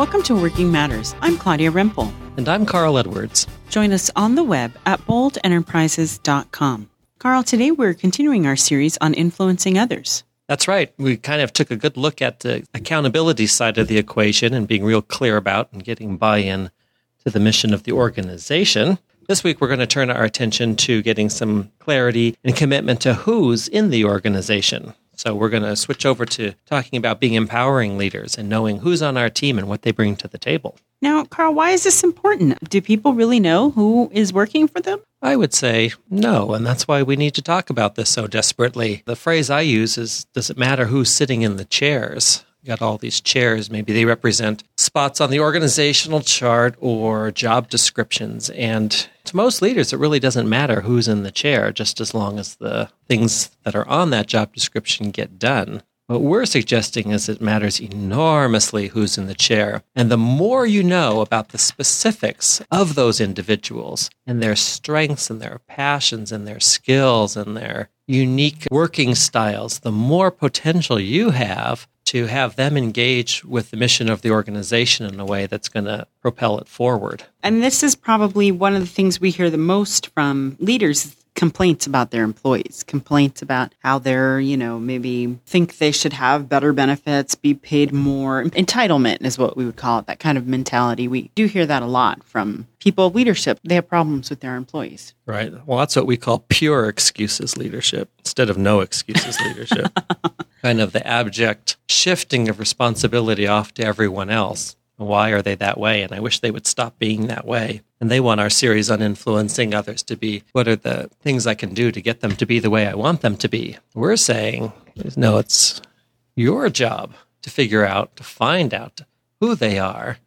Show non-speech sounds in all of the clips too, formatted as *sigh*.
Welcome to Working Matters. I'm Claudia Rempel. And I'm Carl Edwards. Join us on the web at boldenterprises.com. Carl, today we're continuing our series on influencing others. That's right. We kind of took a good look at the accountability side of the equation and being real clear about and getting buy in to the mission of the organization. This week, we're going to turn our attention to getting some clarity and commitment to who's in the organization. So, we're going to switch over to talking about being empowering leaders and knowing who's on our team and what they bring to the table. Now, Carl, why is this important? Do people really know who is working for them? I would say no, and that's why we need to talk about this so desperately. The phrase I use is Does it matter who's sitting in the chairs? You got all these chairs. Maybe they represent spots on the organizational chart or job descriptions. And to most leaders, it really doesn't matter who's in the chair, just as long as the things that are on that job description get done. What we're suggesting is it matters enormously who's in the chair. And the more you know about the specifics of those individuals and their strengths and their passions and their skills and their unique working styles, the more potential you have to have them engage with the mission of the organization in a way that's going to propel it forward. And this is probably one of the things we hear the most from leaders complaints about their employees, complaints about how they're, you know, maybe think they should have better benefits, be paid more. Entitlement is what we would call it, that kind of mentality. We do hear that a lot from people of leadership. They have problems with their employees. Right. Well, that's what we call pure excuses leadership instead of no excuses leadership. *laughs* kind of the abject shifting of responsibility off to everyone else. Why are they that way? And I wish they would stop being that way. And they want our series on influencing others to be what are the things I can do to get them to be the way I want them to be? We're saying, no, it's your job to figure out, to find out who they are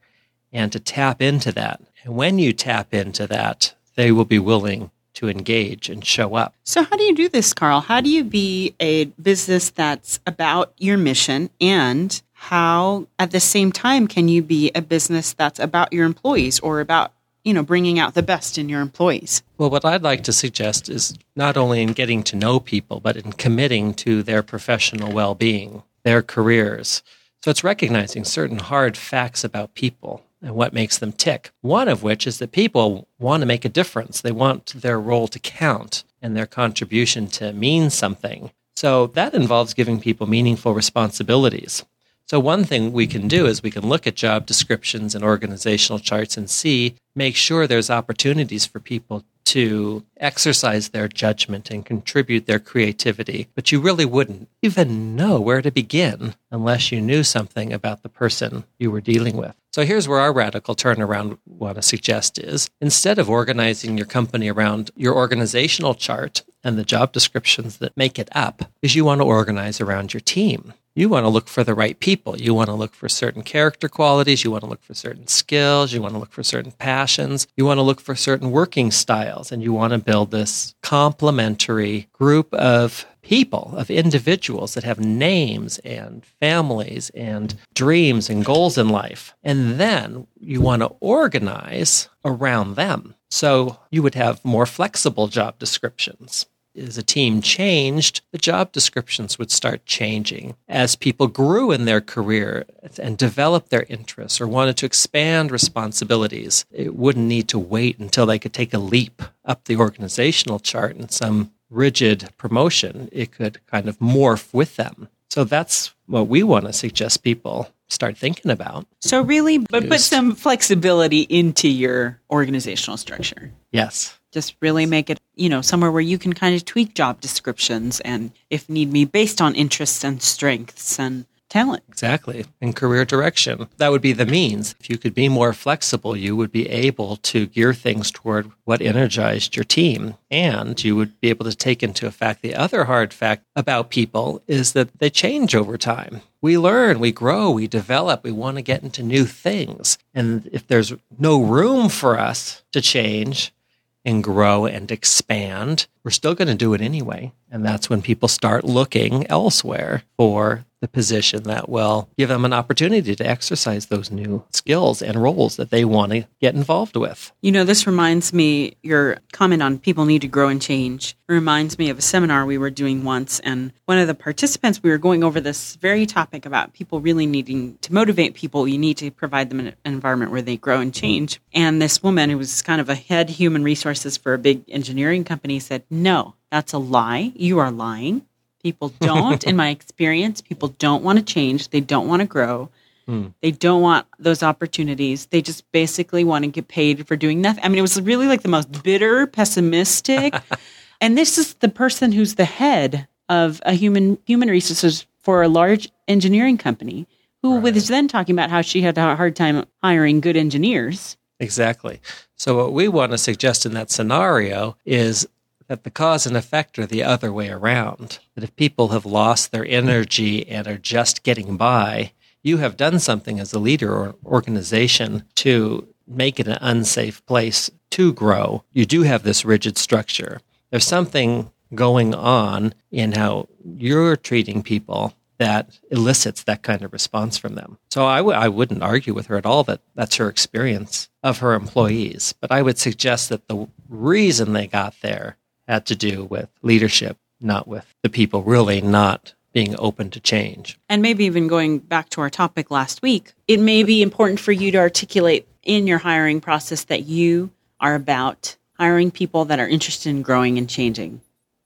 and to tap into that. And when you tap into that, they will be willing to engage and show up. So, how do you do this, Carl? How do you be a business that's about your mission and how at the same time can you be a business that's about your employees or about you know bringing out the best in your employees? Well what i'd like to suggest is not only in getting to know people but in committing to their professional well-being their careers. So it's recognizing certain hard facts about people and what makes them tick one of which is that people want to make a difference. They want their role to count and their contribution to mean something. So that involves giving people meaningful responsibilities so, one thing we can do is we can look at job descriptions and organizational charts and see, make sure there's opportunities for people to exercise their judgment and contribute their creativity. But you really wouldn't even know where to begin unless you knew something about the person you were dealing with. So here's where our radical turnaround want to suggest is instead of organizing your company around your organizational chart and the job descriptions that make it up, is you want to organize around your team you want to look for the right people. You want to look for certain character qualities. You want to look for certain skills. You want to look for certain passions. You want to look for certain working styles. And you want to build this complementary group of people, of individuals that have names and families and dreams and goals in life. And then you want to organize around them. So you would have more flexible job descriptions as a team changed, the job descriptions would start changing. As people grew in their career and developed their interests or wanted to expand responsibilities, it wouldn't need to wait until they could take a leap up the organizational chart in some rigid promotion. It could kind of morph with them. So that's what we want to suggest people start thinking about. So really, but put some flexibility into your organizational structure. Yes just really make it you know somewhere where you can kind of tweak job descriptions and if need be based on interests and strengths and talent. Exactly. And career direction. That would be the means. If you could be more flexible you would be able to gear things toward what energized your team. And you would be able to take into effect the other hard fact about people is that they change over time. We learn, we grow, we develop, we want to get into new things. And if there's no room for us to change, and grow and expand, we're still going to do it anyway. And that's when people start looking elsewhere for the position that will give them an opportunity to exercise those new skills and roles that they want to get involved with. You know, this reminds me, your comment on people need to grow and change reminds me of a seminar we were doing once. And one of the participants, we were going over this very topic about people really needing to motivate people. You need to provide them an environment where they grow and change. And this woman, who was kind of a head human resources for a big engineering company, said, No, that's a lie. You are lying. People *laughs* don't, in my experience, people don't want to change. They don't want to grow. Hmm. They don't want those opportunities. They just basically want to get paid for doing nothing. I mean, it was really like the most bitter, pessimistic. *laughs* and this is the person who's the head of a human human resources for a large engineering company who right. was then talking about how she had a hard time hiring good engineers. Exactly. So what we want to suggest in that scenario is that the cause and effect are the other way around. That if people have lost their energy and are just getting by, you have done something as a leader or organization to make it an unsafe place to grow. You do have this rigid structure. There's something going on in how you're treating people that elicits that kind of response from them. So I w- I wouldn't argue with her at all that that's her experience of her employees. But I would suggest that the reason they got there had to do with leadership, not with the people really not being open to change. And maybe even going back to our topic last week, it may be important for you to articulate in your hiring process that you are about hiring people that are interested in growing and changing.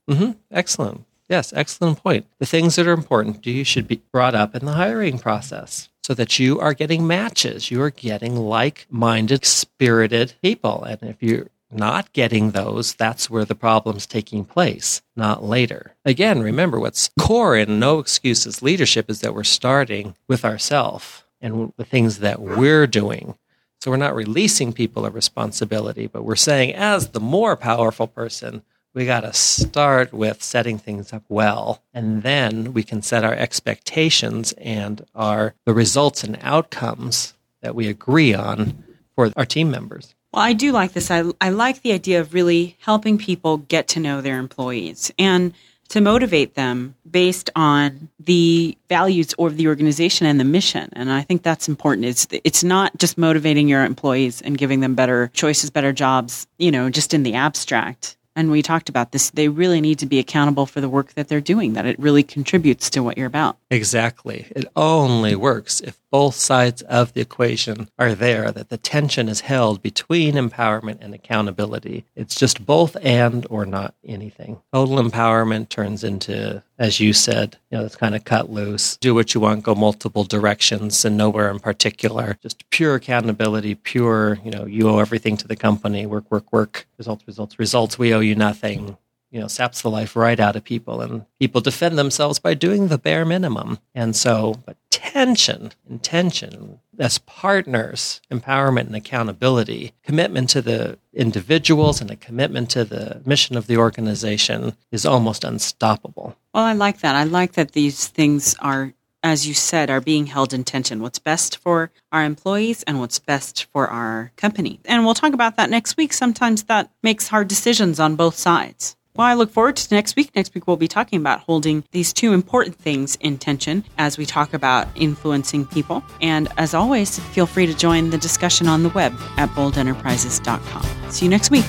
Mm-hmm. Excellent. Yes, excellent point. The things that are important to you should be brought up in the hiring process so that you are getting matches. You are getting like minded, spirited people. And if you not getting those, that's where the problem's taking place, not later. Again, remember what's core in No Excuses leadership is that we're starting with ourselves and the things that we're doing. So we're not releasing people of responsibility, but we're saying, as the more powerful person, we got to start with setting things up well and then we can set our expectations and our the results and outcomes that we agree on for our team members well, I do like this. I, I like the idea of really helping people get to know their employees and to motivate them based on the values of the organization and the mission. And I think that's important. It's it's not just motivating your employees and giving them better choices, better jobs, you know, just in the abstract and we talked about this, they really need to be accountable for the work that they're doing, that it really contributes to what you're about. Exactly. It only works if both sides of the equation are there, that the tension is held between empowerment and accountability. It's just both and or not anything. Total empowerment turns into, as you said, you know, it's kind of cut loose, do what you want, go multiple directions and nowhere in particular. Just pure accountability, pure, you know, you owe everything to the company, work, work, work, results, results, results. We owe you nothing you know saps the life right out of people and people defend themselves by doing the bare minimum and so but tension intention as partners empowerment and accountability commitment to the individuals and a commitment to the mission of the organization is almost unstoppable well i like that i like that these things are as you said, are being held in tension. What's best for our employees and what's best for our company. And we'll talk about that next week. Sometimes that makes hard decisions on both sides. Well, I look forward to next week. Next week, we'll be talking about holding these two important things in tension as we talk about influencing people. And as always, feel free to join the discussion on the web at boldenterprises.com. See you next week.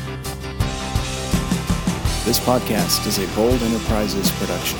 This podcast is a Bold Enterprises production.